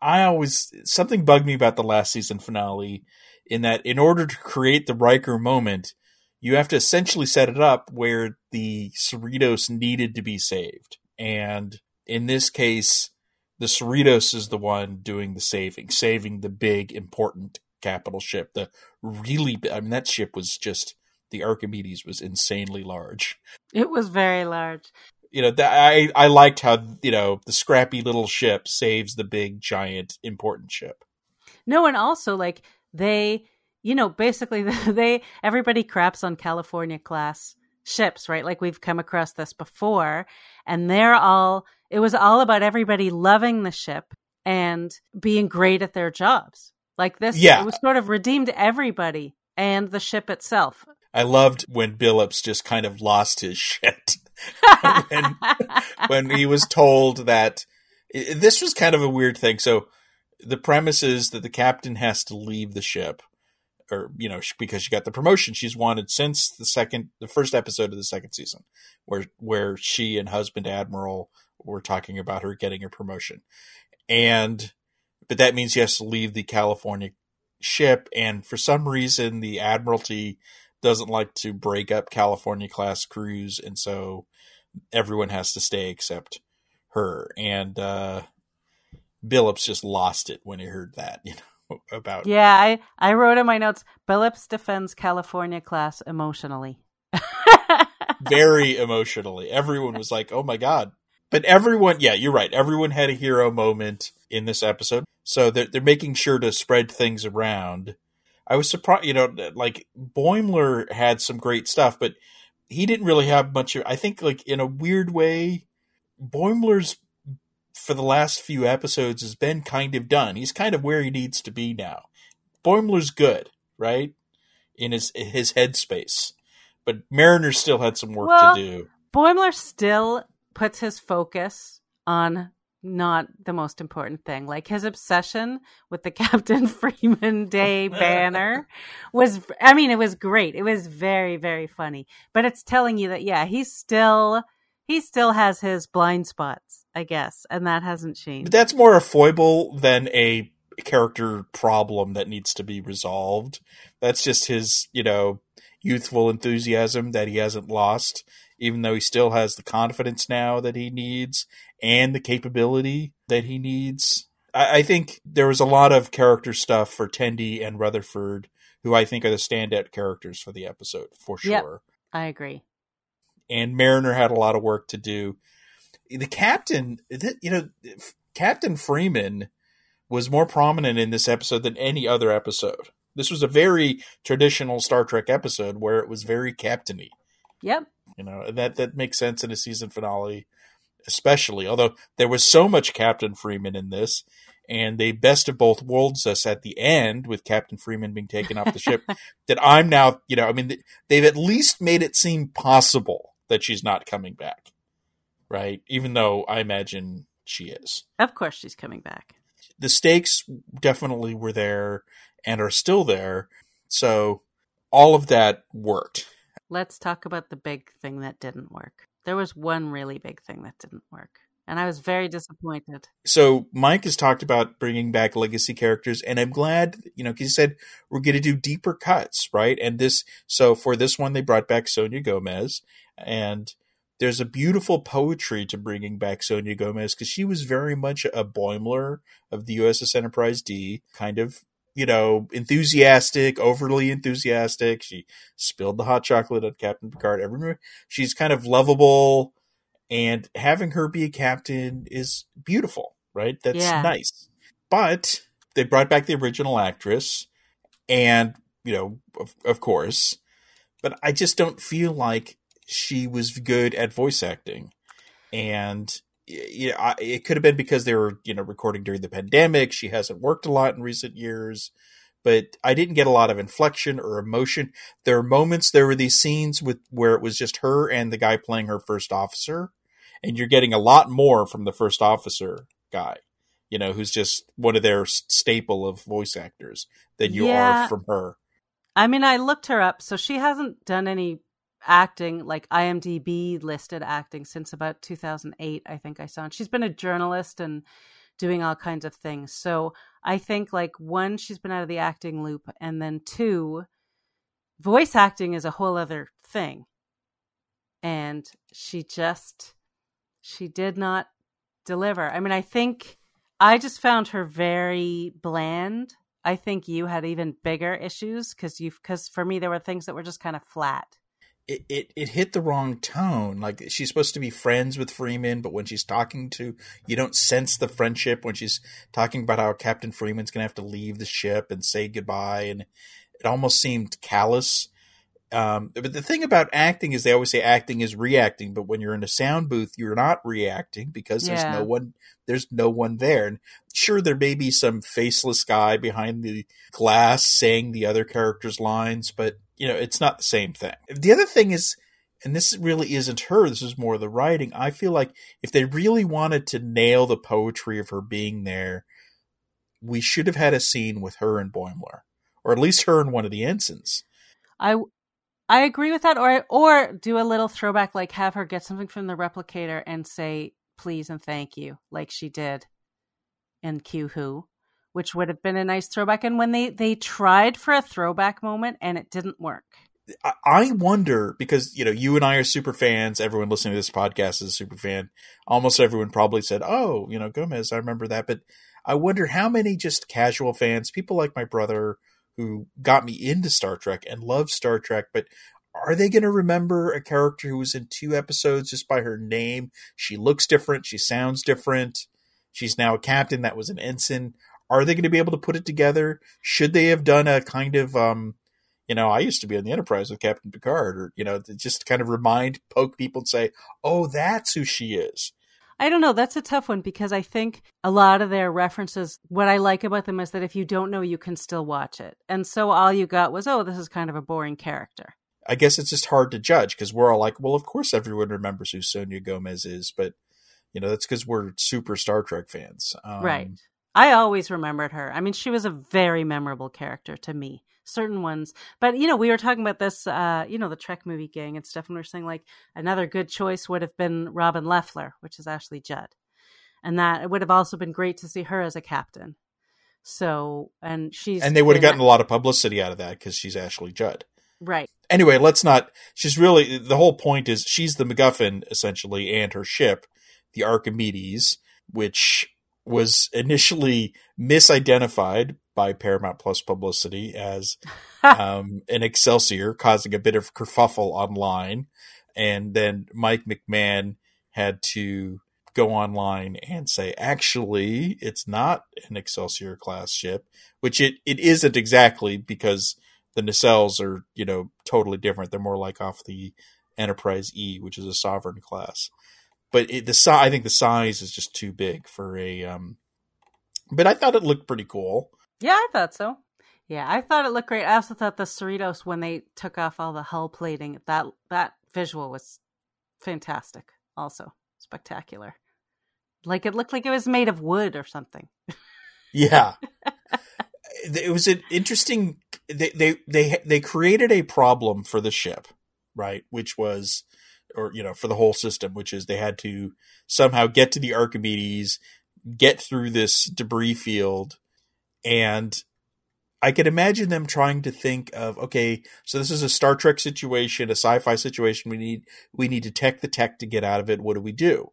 i always something bugged me about the last season finale in that in order to create the Riker moment you have to essentially set it up where the Cerritos needed to be saved and in this case, the Cerritos is the one doing the saving, saving the big important capital ship. The really, I mean, that ship was just the Archimedes was insanely large. It was very large. You know, that, I I liked how you know the scrappy little ship saves the big giant important ship. No, and also like they, you know, basically they everybody craps on California class ships, right? Like we've come across this before. And they're all, it was all about everybody loving the ship and being great at their jobs. Like this, yeah. it was sort of redeemed everybody and the ship itself. I loved when Billups just kind of lost his shit. when, when he was told that this was kind of a weird thing. So the premise is that the captain has to leave the ship or you know because she got the promotion. She's wanted since the second the first episode of the second season where where she and husband admiral were talking about her getting a promotion. And but that means she has to leave the california ship. And for some reason the admiralty doesn't like to break up california class crews and so everyone has to stay except her and uh Billups just lost it when he heard that, you know about. Yeah, I I wrote in my notes. Billups defends California class emotionally. Very emotionally. Everyone was like, "Oh my god!" But everyone, yeah, you're right. Everyone had a hero moment in this episode, so they're they're making sure to spread things around. I was surprised, you know, like Boimler had some great stuff, but he didn't really have much. Of, I think, like in a weird way, Boimler's for the last few episodes has been kind of done. He's kind of where he needs to be now. Boimler's good, right? In his his headspace. But Mariner still had some work well, to do. Boimler still puts his focus on not the most important thing. Like his obsession with the Captain Freeman Day banner was I mean, it was great. It was very, very funny. But it's telling you that yeah, he's still he still has his blind spots, I guess, and that hasn't changed. But that's more a foible than a character problem that needs to be resolved. That's just his, you know, youthful enthusiasm that he hasn't lost, even though he still has the confidence now that he needs and the capability that he needs. I, I think there was a lot of character stuff for Tendi and Rutherford, who I think are the standout characters for the episode, for sure. Yep, I agree and Mariner had a lot of work to do. The captain, you know, Captain Freeman was more prominent in this episode than any other episode. This was a very traditional Star Trek episode where it was very captainy. Yep. You know, that that makes sense in a season finale, especially. Although there was so much Captain Freeman in this, and they best of both worlds us at the end with Captain Freeman being taken off the ship. That I'm now, you know, I mean, they've at least made it seem possible that she's not coming back, right? Even though I imagine she is. Of course, she's coming back. The stakes definitely were there and are still there. So all of that worked. Let's talk about the big thing that didn't work. There was one really big thing that didn't work. And I was very disappointed. So Mike has talked about bringing back legacy characters, and I'm glad, you know, because he said we're going to do deeper cuts, right? And this, so for this one, they brought back Sonya Gomez, and there's a beautiful poetry to bringing back Sonya Gomez because she was very much a Boimler of the USS Enterprise D, kind of you know, enthusiastic, overly enthusiastic. She spilled the hot chocolate on Captain Picard. Every she's kind of lovable, and having her be a captain is beautiful, right? That's yeah. nice. But they brought back the original actress, and you know, of, of course, but I just don't feel like she was good at voice acting, and you know, it could have been because they were, you know, recording during the pandemic. She hasn't worked a lot in recent years, but I didn't get a lot of inflection or emotion. There are moments, there were these scenes with where it was just her and the guy playing her first officer, and you're getting a lot more from the first officer guy, you know, who's just one of their staple of voice actors than you yeah. are from her. I mean, I looked her up, so she hasn't done any acting, like IMDb listed acting since about 2008, I think I saw. And she's been a journalist and doing all kinds of things. So I think, like, one, she's been out of the acting loop. And then two, voice acting is a whole other thing. And she just, she did not deliver. I mean, I think I just found her very bland. I think you had even bigger issues because you, because for me, there were things that were just kind of flat it, it, it hit the wrong tone. Like she's supposed to be friends with Freeman, but when she's talking to, you don't sense the friendship when she's talking about how Captain Freeman's going to have to leave the ship and say goodbye. And it almost seemed callous. Um, but the thing about acting is they always say acting is reacting, but when you're in a sound booth, you're not reacting because there's no one, there's no one there. And sure, there may be some faceless guy behind the glass saying the other character's lines, but you know, it's not the same thing. The other thing is, and this really isn't her, this is more the writing. I feel like if they really wanted to nail the poetry of her being there, we should have had a scene with her and Boimler, or at least her and one of the ensigns. I I agree with that, or or do a little throwback, like have her get something from the replicator and say please and thank you, like she did in Q Who which would have been a nice throwback. And when they they tried for a throwback moment and it didn't work. I wonder because you know you and I are super fans. Everyone listening to this podcast is a super fan. Almost everyone probably said, "Oh, you know Gomez, I remember that." But I wonder how many just casual fans, people like my brother, who got me into Star Trek and love Star Trek, but are they going to remember a character who was in two episodes just by her name? She looks different. She sounds different. She's now a captain that was an ensign. Are they going to be able to put it together? Should they have done a kind of, um, you know, I used to be on the Enterprise with Captain Picard, or you know, just kind of remind, poke people, and say, "Oh, that's who she is." I don't know. That's a tough one because I think a lot of their references, what I like about them is that if you don't know, you can still watch it. And so all you got was, oh, this is kind of a boring character. I guess it's just hard to judge because we're all like, well, of course everyone remembers who Sonya Gomez is, but you know that's because we're super Star Trek fans, um, right? I always remembered her. I mean, she was a very memorable character to me. Certain ones, but you know, we were talking about this, uh, you know, the Trek movie gang and stuff, and we are saying like another good choice would have been Robin Lefler, which is Ashley Judd, and that it would have also been great to see her as a captain. So, and she's and they would have gotten a lot of publicity out of that because she's Ashley Judd, right? Anyway, let's not. She's really the whole point is she's the MacGuffin essentially, and her ship, the Archimedes, which was initially misidentified by Paramount Plus publicity as um, an Excelsior, causing a bit of kerfuffle online. And then Mike McMahan had to go online and say, actually, it's not an Excelsior class ship, which it, it isn't exactly because the nacelles are, you know, totally different. They're more like off the Enterprise E, which is a sovereign class but it, the size, I think the size is just too big for a. Um, but I thought it looked pretty cool. Yeah, I thought so. Yeah, I thought it looked great. I also thought the Cerritos when they took off all the hull plating that that visual was fantastic. Also spectacular. Like it looked like it was made of wood or something. Yeah. it was an interesting they, they they they created a problem for the ship, right? Which was or you know for the whole system which is they had to somehow get to the archimedes get through this debris field and I could imagine them trying to think of okay, so this is a Star Trek situation, a sci-fi situation. We need we need to tech the tech to get out of it. What do we do?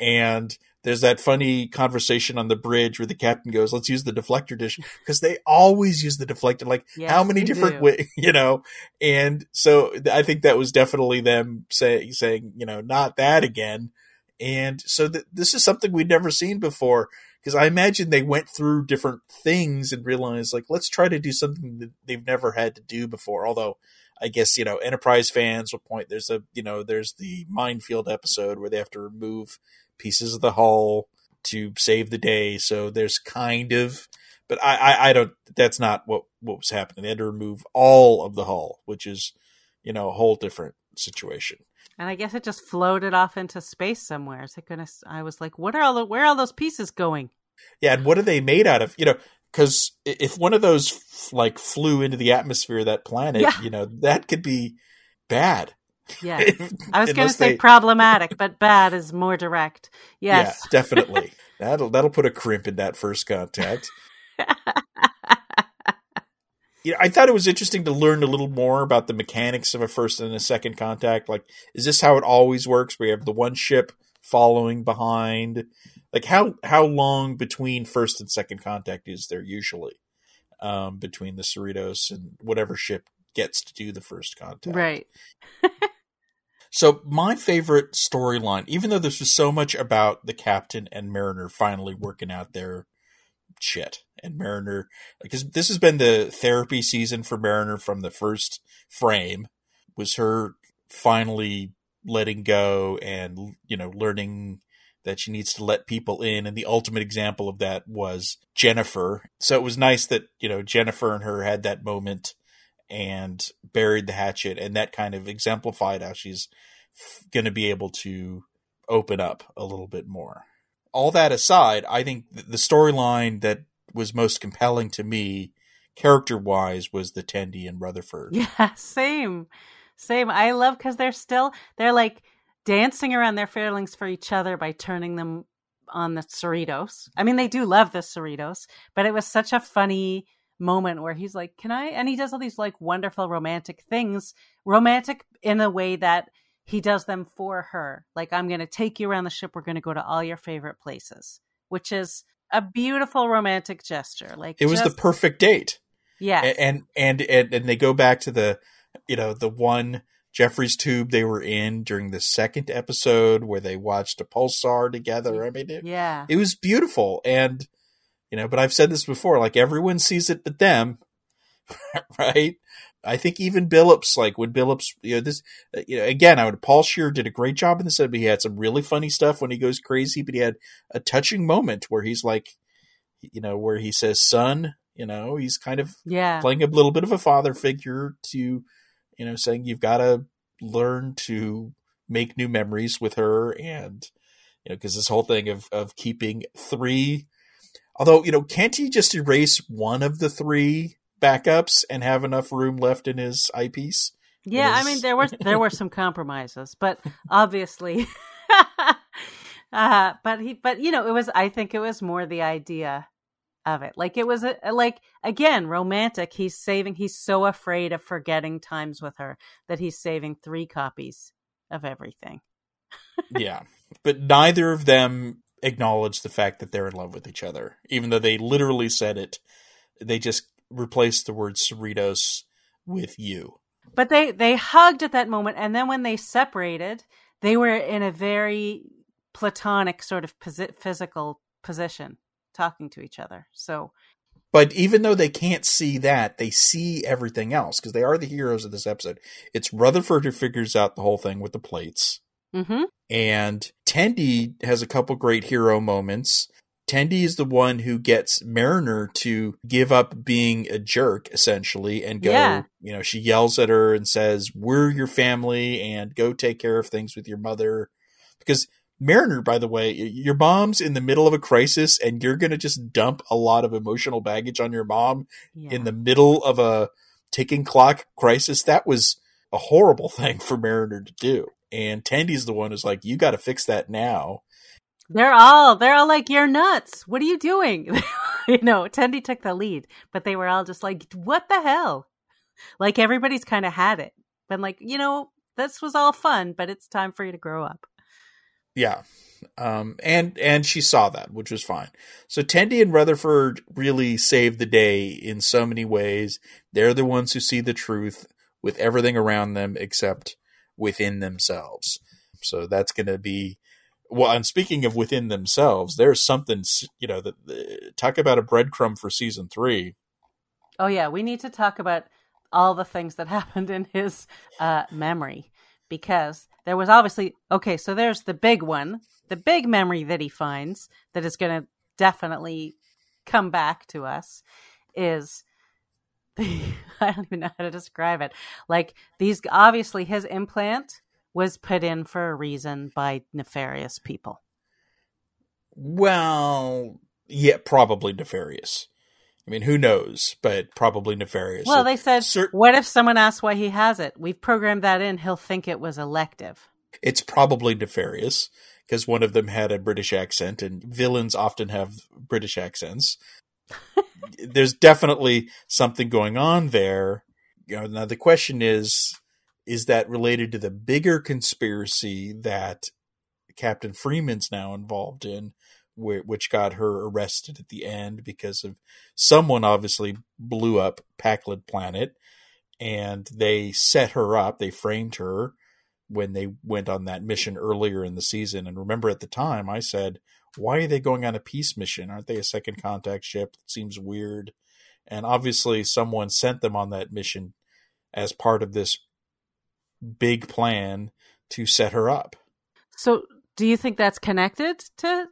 And there's that funny conversation on the bridge where the captain goes, "Let's use the deflector dish," because they always use the deflector. Like Yes, how many different ways, you know? And so I think that was definitely them saying, saying, you know, not that again. And so th- this is something we'd never seen before because I imagine they went through different things and realized, like, let's try to do something that they've never had to do before. Although, I guess you know, Enterprise fans will point. There's a you know, there's the minefield episode where they have to remove pieces of the hull to save the day. So there's kind of, but I, I, I don't. That's not what what was happening. They had to remove all of the hull, which is you know a whole different situation. And I guess it just floated off into space somewhere. Is it gonna? I was like, what are all the? Where are all those pieces going? Yeah, and what are they made out of? You know, because if one of those f- like flew into the atmosphere of that planet, Yeah. you know, that could be bad. Yeah, I was gonna say they- problematic, but bad is more direct. Yes. Yeah, definitely. that'll that'll put a crimp in that first contact. you know, I thought it was interesting to learn a little more about the mechanics of a first and a second contact. Like, is this how it always works? We have the one ship following behind. Like, how how long between first and second contact is there usually um, between the Cerritos and whatever ship gets to do the first contact? right. So my favorite storyline, even though this was so much about the captain and Mariner finally working out their shit, and Mariner, because this has been the therapy season for Mariner from the first frame, was her finally letting go and you know learning that she needs to let people in, and the ultimate example of that was Jennifer. So it was nice that you know Jennifer and her had that moment and buried the hatchet, and that kind of exemplified how she's going to be able to open up a little bit more. All that aside, I think the storyline that was most compelling to me, character wise, was the Tendi and Rutherford. Yeah, same. Same. I love because they're still they're like dancing around their feelings for each other by turning them on the Cerritos. I mean, they do love the Cerritos, but it was such a funny moment where he's like, "Can I?" and he does all these like wonderful romantic things, romantic in a way that he does them for her. Like, I'm going to take you around the ship. We're going to go to all your favorite places, which is a beautiful romantic gesture. Like It was just- the perfect date. yeah, and and and and they go back to the you know the one Jefferies tube they were in during the second episode where they watched a pulsar together. I mean, it, yeah, it was beautiful, and you know, but I've said this before, like everyone sees it but them, right? I think even Billups, like when Billups, you know, this, uh, you know, again, I would Paul Scheer did a great job in this. But he had some really funny stuff when he goes crazy, but he had a touching moment where he's like, you know, where he says, "Son," you know, he's kind of yeah. playing a little bit of a father figure to, you know, saying you've got to learn to make new memories with her, and you know, because this whole thing of of keeping three, although you know, can't he just erase one of the three backups and have enough room left in his eyepiece? Yeah, I mean there were there were some compromises, but obviously, uh, but he, but you know, it was. I think it was more the idea of it. Like it was a, like again romantic. He's saving. He's so afraid of forgetting times with her that he's saving three copies of everything. yeah, but neither of them acknowledge the fact that they're in love with each other, even though they literally said it. They just replaced the word Cerritos with you. But they they hugged at that moment, and then when they separated, they were in a very platonic sort of posi- physical position, talking to each other. So But even though they can't see that, they see everything else because they are the heroes of this episode. It's Rutherford who figures out the whole thing with the plates. hmm And Tendi has a couple great hero moments. Tendi is the one who gets Mariner to give up being a jerk, essentially, and go, Yeah. you know, she yells at her and says, We're your family and go take care of things with your mother. Because Mariner, by the way, your mom's in the middle of a crisis and you're going to just dump a lot of emotional baggage on your mom yeah. in the middle of a ticking clock crisis. That was a horrible thing for Mariner to do. And Tandy's the one who's like, you got to fix that now. They're all they're all like, "You're nuts! What are you doing?" you know, Tandy took the lead, but they were all just like, "What the hell?" Like everybody's kind of had it, been like, you know, this was all fun, but it's time for you to grow up. Yeah, um, and and she saw that, which was fine. So Tendi and Rutherford really saved the day in so many ways. They're the ones who see the truth with everything around them except within themselves. So that's going to be well. And speaking of within themselves, there's something you know that talk about a breadcrumb for season three. Oh yeah, we need to talk about all the things that happened in his uh, memory because there was obviously okay. So there's the big one, the big memory that he finds that is going to definitely come back to us is I don't even know how to describe it. Like these, obviously, his implant was put in for a reason by nefarious people. Well, yeah, probably nefarious. I mean, who knows? But probably nefarious. Well, they said, what if someone asks why he has it? We've programmed that in. He'll think it was elective. It's probably nefarious because one of them had a British accent, and villains often have British accents. There's definitely something going on there. You know, now the question is, is that related to the bigger conspiracy that Captain Freeman's now involved in, which got her arrested at the end because of someone obviously blew up Pakled Planet, and they set her up. They framed her when they went on that mission earlier in the season. And remember, at the time, I said, "Why are they going on a peace mission? Aren't they a second contact ship? It seems weird." And obviously, someone sent them on that mission as part of this big plan to set her up. So, do you think that's connected to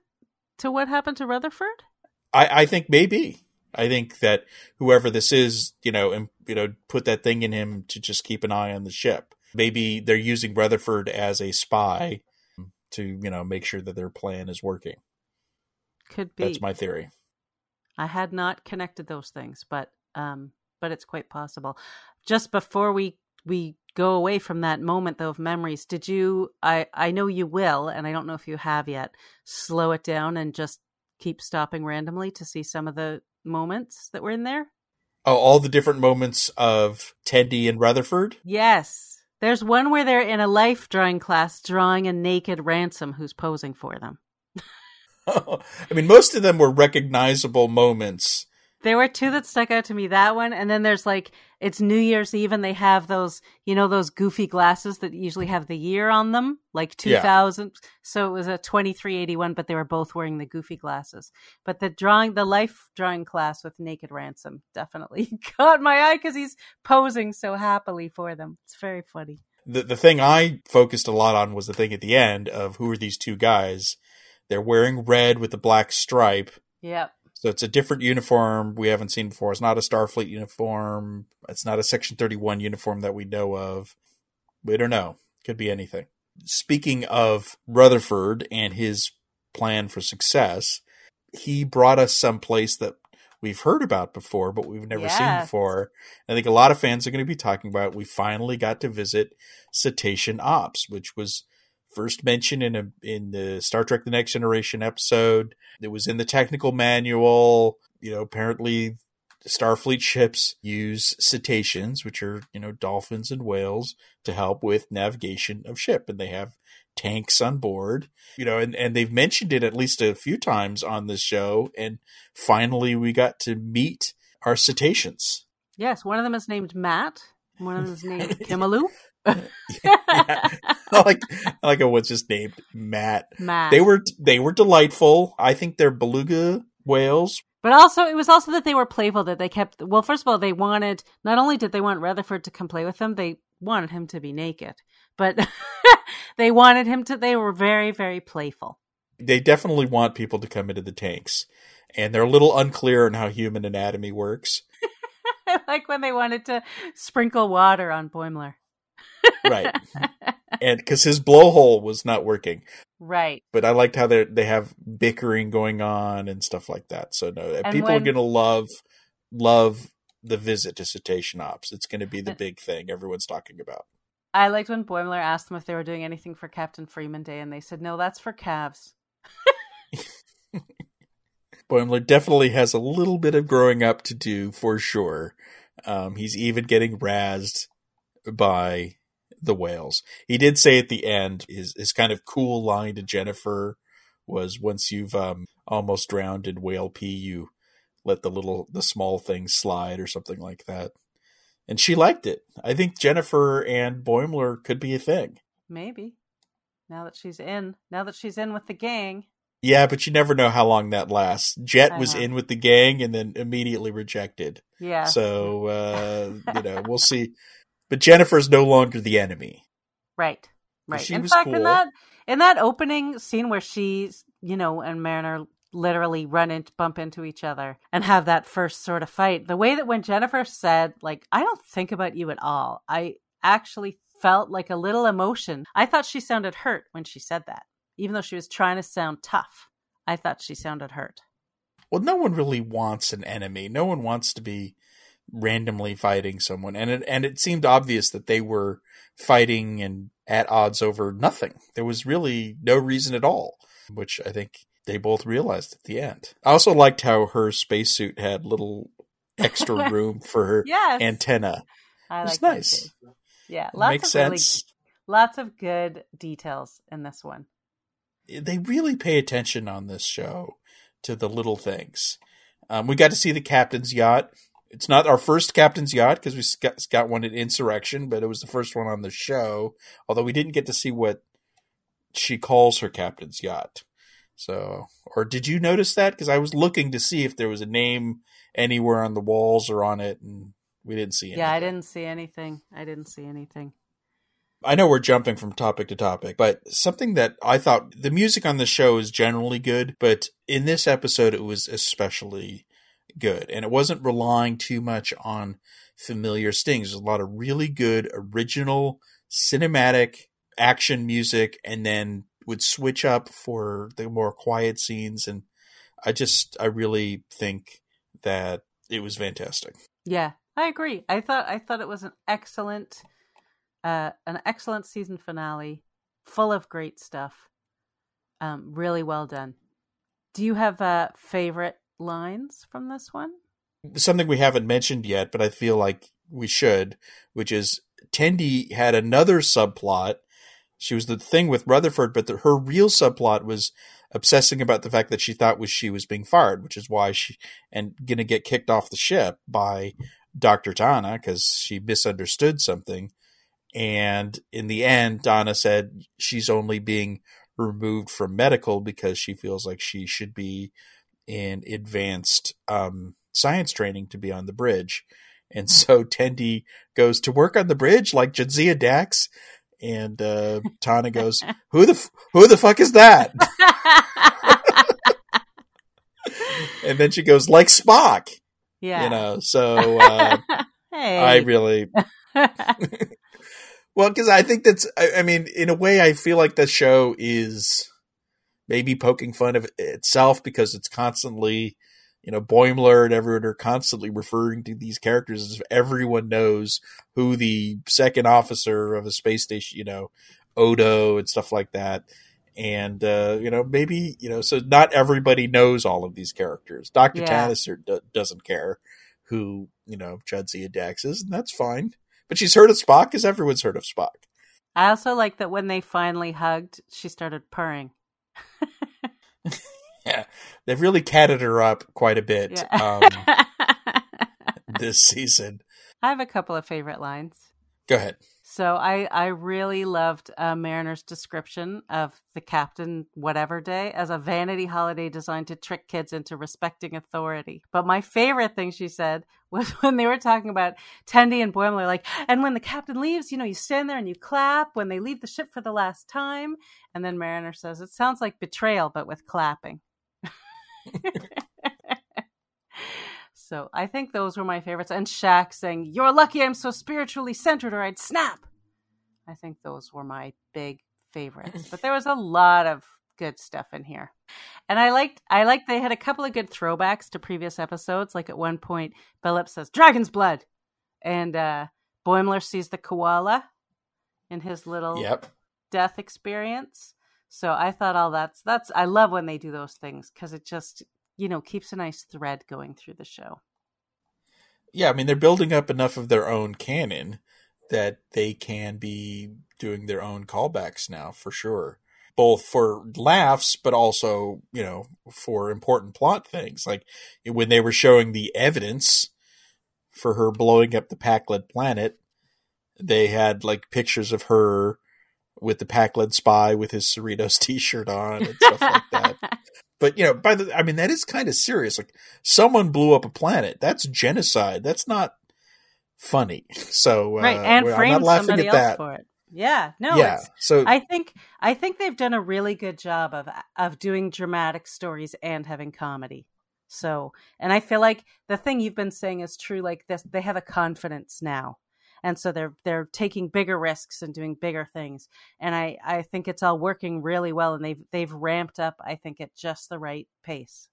to what happened to Rutherford? I, I think maybe. I think that whoever this is, you know, and you know, put that thing in him to just keep an eye on the ship. Maybe they're using Rutherford as a spy to, you know, make sure that their plan is working. Could be. That's my theory. I had not connected those things, but um, but it's quite possible. Just before we we go away from that moment though of memories did you i i know you will and i don't know if you have yet slow it down and just keep stopping randomly to see some of the moments that were in there oh all the different moments of tendi and rutherford yes there's one where they're in a life drawing class drawing a naked ransom who's posing for them i mean most of them were recognizable moments there were two that stuck out to me. That one, and then there's like it's New Year's Eve, and they have those, you know, those goofy glasses that usually have the year on them, like 2000. Yeah. So it was a 2381, but they were both wearing the goofy glasses. But the drawing, the life drawing class with Naked Ransom definitely caught my eye because he's posing so happily for them. It's very funny. The the thing I focused a lot on was the thing at the end of who are these two guys? They're wearing red with the black stripe. Yep so it's a different uniform we haven't seen before. It's not a Starfleet uniform. It's not a Section 31 uniform that we know of. We don't know. Could be anything. Speaking of Rutherford and his plan for success, he brought us someplace that we've heard about before, but we've never seen before. I think a lot of fans are going to be talking about. We finally got to visit Cetacean Ops, which was first mentioned in a in the Star Trek: The Next Generation episode. It was in the technical manual. You know, apparently Starfleet ships use cetaceans, which are you know dolphins and whales, to help with navigation of ship, and they have tanks on board. You know, and and they've mentioned it at least a few times on this show. And finally, we got to meet our cetaceans. Yes, one of them is named Matt. One of them is named Kimalu. Yeah. Like like what's just named Matt. Matt. They were they were delightful. I think they're beluga whales. But also it was also that they were playful that they kept well, first of all, they wanted not only did they want Rutherford to come play with them, they wanted him to be naked. But they wanted him to they were very, very playful. They definitely want people to come into the tanks. And they're a little unclear on how human anatomy works. like when they wanted to sprinkle water on Boimler right. And because his blowhole was not working. Right. But I liked how they they have bickering going on and stuff like that. So no, and people when, are gonna love love the visit to Cetacean Ops. It's gonna be the big thing everyone's talking about. I liked when Boimler asked them if they were doing anything for Captain Freeman Day, and they said, "No, that's for calves." Boimler definitely has a little bit of growing up to do for sure. Um, he's even getting razzed by the whales. He did say at the end his his kind of cool line to Jennifer was once you've um, almost drowned in whale pee, you let the little the small things slide or something like that. And she liked it. I think Jennifer and Boimler could be a thing. Maybe. Now that she's in, now that she's in with the gang. Yeah, but you never know how long that lasts. Jet I was know. in with the gang and then immediately rejected. Yeah. So uh, you know, we'll see. But Jennifer's no longer the enemy. Right. Right. She in was fact, cool. in that in that opening scene where she's, you know, and Mariner literally run into bump into each other and have that first sort of fight, the way that when Jennifer said, like, I don't think about you at all, I actually felt like a little emotion. I thought she sounded hurt when she said that. Even though she was trying to sound tough. I thought she sounded hurt. Well, no one really wants an enemy. No one wants to be randomly fighting someone, and it and it seemed obvious that they were fighting and at odds over nothing. There was really no reason at all, which I think they both realized at the end. I also liked how her spacesuit had little extra room for her Yes. antenna. I It was like nice. Yeah. Lots makes of really- sense. lots of good details in this one. they really pay attention on this show to the little things. Um, we got to see the captain's yacht. It's not our first captain's yacht because we got, got one at Insurrection, but it was the first one on the show. Although we didn't get to see what she calls her captain's yacht. So, or did you notice that? Because I was looking to see if there was a name anywhere on the walls or on it, and we didn't see anything. Yeah, I didn't see anything. I didn't see anything. I know we're jumping from topic to topic, but something that I thought the music on the show is generally good, but in this episode it was especially good. And it wasn't relying too much on familiar stings. There's a lot of really good original cinematic action music and then would switch up for the more quiet scenes and I just I really think that it was fantastic. Yeah, I agree. I thought I thought it was an excellent uh an excellent season finale, full of great stuff. Um really well done. Do you have a favorite lines from this one? something we haven't mentioned yet, but I feel like we should, which is Tendi had another subplot. She was the thing with Rutherford, but the, her real subplot was obsessing about the fact that she thought was she was being fired, which is why she and gonna get kicked off the ship by Doctor T'Ana because she misunderstood something. And in the end, T'Ana said she's only being removed from medical because she feels like she should be in advanced um, science training to be on the bridge. And so Tendi goes to work on the bridge like Jadzia Dax. And uh, T'Ana goes, "Who the f- who the fuck is that?" And then she goes, "Like Spock," yeah. you know. So uh, hey. I really well because I think that's. I, I mean, in a way, I feel like the show is maybe poking fun of itself because it's constantly, you know, Boimler and everyone are constantly referring to these characters as if everyone knows who the second officer of a space station, you know, Odo and stuff like that. And uh, you know, maybe you know, so not everybody knows all of these characters. Doctor Yeah. Tannister d- doesn't care who you know Jadzia Dax is, and that's fine. But she's heard of Spock because everyone's heard of Spock. I also like that when they finally hugged, she started purring. Yeah, they've really catted her up quite a bit Yeah. um, this season. I have a couple of favorite lines. Go ahead. So I I really loved uh, Mariner's description of the captain whatever day as a vanity holiday designed to trick kids into respecting authority. But my favorite thing she said was when they were talking about Tendi and Boimler, like, and when the captain leaves, you know, you stand there and you clap when they leave the ship for the last time. And then Mariner says, "It sounds like betrayal, but with clapping." So I think those were my favorites. And Shaxs saying, You're lucky I'm so spiritually centered or I'd snap. I think those were my big favorites. But there was a lot of good stuff in here. And I liked I liked they had a couple of good throwbacks to previous episodes. Like at one point, Billups says, Dragon's blood. And uh Boimler sees the koala in his little Yep. death experience. So I thought all that's that's I love when they do those things because it just you know keeps a nice thread going through the show. Yeah, I mean they're building up enough of their own canon that they can be doing their own callbacks now for sure. Both for laughs, but also, you know, for important plot things. Like when they were showing the evidence for her blowing up the Pakled planet, they had like pictures of her with the Pakled spy with his Cerritos t-shirt on and stuff like that. But you know, by the I mean that is kind of serious. Like someone blew up a planet. That's genocide. That's not funny. So right, uh, and frame somebody else that. for it. Yeah, no, yeah. So I think I think they've done a really good job of of doing dramatic stories and having comedy. So, and I feel like the thing you've been saying is true. Like this, they have a confidence now and so they're they're taking bigger risks and doing bigger things and i i think it's all working really well and they've they've ramped up i think at just the right pace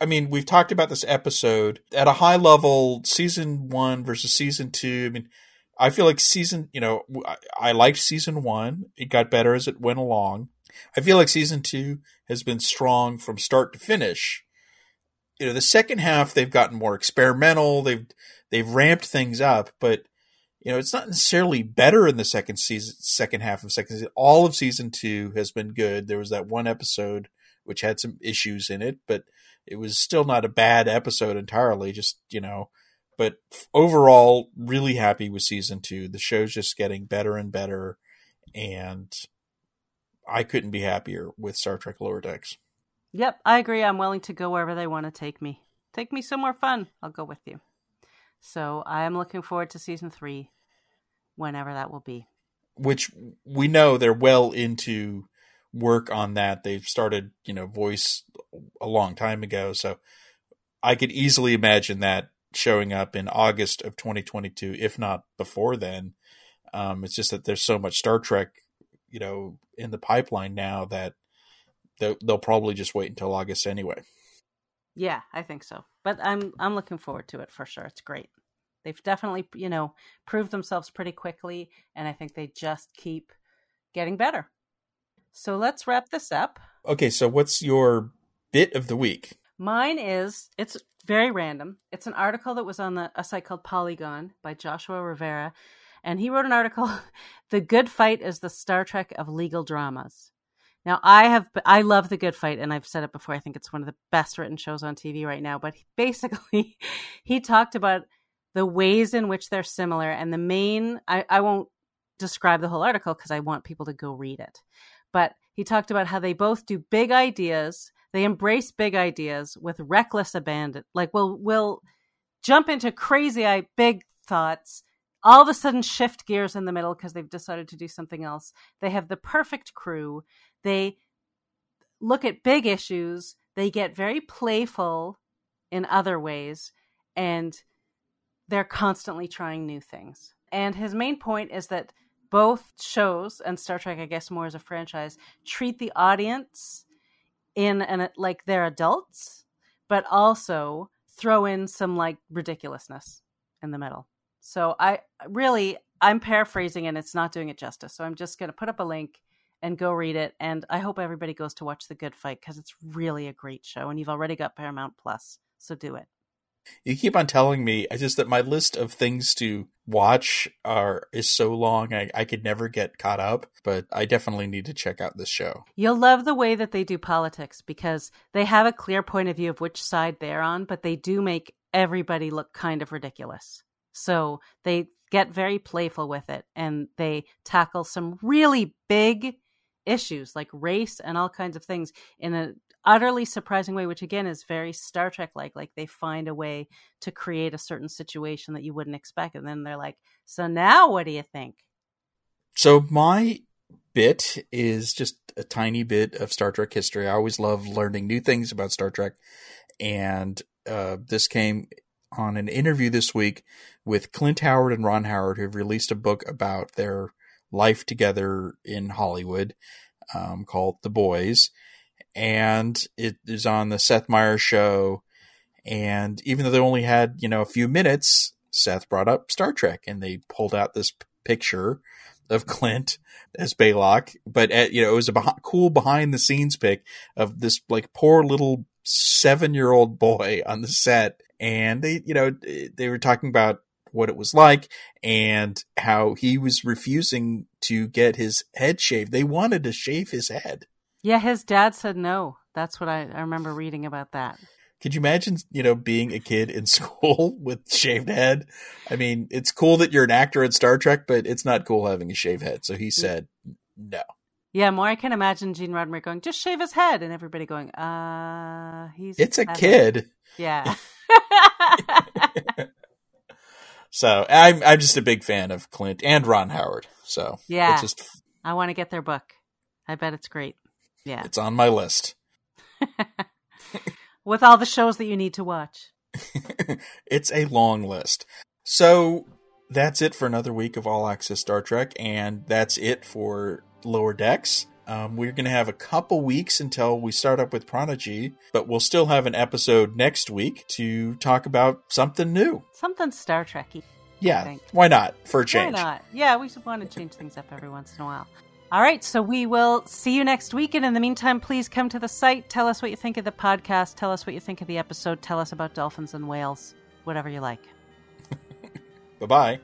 I mean, we've talked about this episode at a high level, season one versus season two. I mean, I feel like season, you know, I, I liked season one. It got better as it went along. I feel like season two has been strong from start to finish. You know, the second half they've gotten more experimental. They've they've ramped things up, but you know, it's not necessarily better in the second season, second half of second season. All of season two has been good. There was that one episode which had some issues in it, but it was still not a bad episode entirely. Just you know, but overall, really happy with season two. The show's just getting better and better, and I couldn't be happier with Star Trek Lower Decks. Yep, I agree. I'm willing to go wherever they want to take me. Take me somewhere fun. I'll go with you. So I am looking forward to season three, whenever that will be. Which we know they're well into work on that. They've started, you know, voice a long time ago. So I could easily imagine that showing up in August of 2022, if not before then. Um, it's just that there's so much Star Trek, you know, in the pipeline now that they'll, they'll probably just wait until August anyway. Yeah, I think so. But I'm I'm looking forward to it for sure. It's great. They've definitely, you know, proved themselves pretty quickly and I think they just keep getting better. So let's wrap this up. Okay, so what's your bit of the week? Mine is it's very random. It's an article that was on the, a site called Polygon by Joshua Rivera, and he wrote an article, "The Good Fight is the Star Trek of Legal Dramas." Now, I have I love The Good Fight, and I've said it before. I think it's one of the best written shows on TV right now. But basically, he talked about the ways in which they're similar, and the main. I, I won't describe the whole article because I want people to go read it. But he talked about how they both do big ideas. They embrace big ideas with reckless abandon. Like, we'll we'll jump into crazy big thoughts all of a sudden shift gears in the middle because they've decided to do something else. They have the perfect crew. They look at big issues. They get very playful in other ways, and they're constantly trying new things. And his main point is that both shows and Star Trek, I guess more as a franchise, treat the audience in and like they're adults, but also throw in some like ridiculousness in the middle. So I really I'm paraphrasing and it's not doing it justice. So I'm just going to put up a link and go read it. And I hope everybody goes to watch The Good Fight because it's really a great show. And you've already got Paramount Plus, so do it. You keep on telling me I just that my list of things to watch are is so long I, I could never get caught up, but I definitely need to check out this show. You'll love the way that they do politics because they have a clear point of view of which side they're on, but they do make everybody look kind of ridiculous. So they get very playful with it and they tackle some really big issues like race and all kinds of things in an utterly surprising way, which again is very Star Trek like. Like they find a way to create a certain situation that you wouldn't expect. And then they're like, so now what do you think? So my bit is just a tiny bit of Star Trek history. I always love learning new things about Star Trek. And uh, this came on an interview this week with Clint Howard and Ron Howard, who have released a book about their life together in Hollywood um, called The Boys. And it is on the Seth Meyers show. And even though they only had, you know, a few minutes, Seth brought up Star Trek and they pulled out this p- picture of Clint as Balok. But, at, uh, you know, it was a cool behind the scenes pic of this like poor little seven year old boy on the set, and they, you know, they were talking about what it was like and how he was refusing to get his head shaved. They wanted to shave his head. Yeah, his dad said no. That's what I, I remember reading about that. Could you imagine, you know, being a kid in school with shaved head? I mean, it's cool that you're an actor in Star Trek, but it's not cool having a shaved head. So he said no. Yeah, more I can imagine Gene Roddenberry going, just shave his head, and everybody going, uh, he's. It's a kid. Yeah. so I'm I'm just a big fan of Clint and Ron Howard. So yeah, it's just I want to get their book. I bet it's great. Yeah, it's on my list. With all the shows that you need to watch. it's a long list. So that's it for another week of All Access Star Trek, and that's it for Lower Decks. Um, we're going to have a couple weeks until we start up with Prodigy, but we'll still have an episode next week to talk about something new. Something Star Trekky. Yeah, why not? For a change. Why not? Yeah, we should want to change things up every once in a while. All right, so we will see you next week. And in the meantime, please come to the site. Tell us what you think of the podcast. Tell us what you think of the episode. Tell us about dolphins and whales. Whatever you like. bye bye.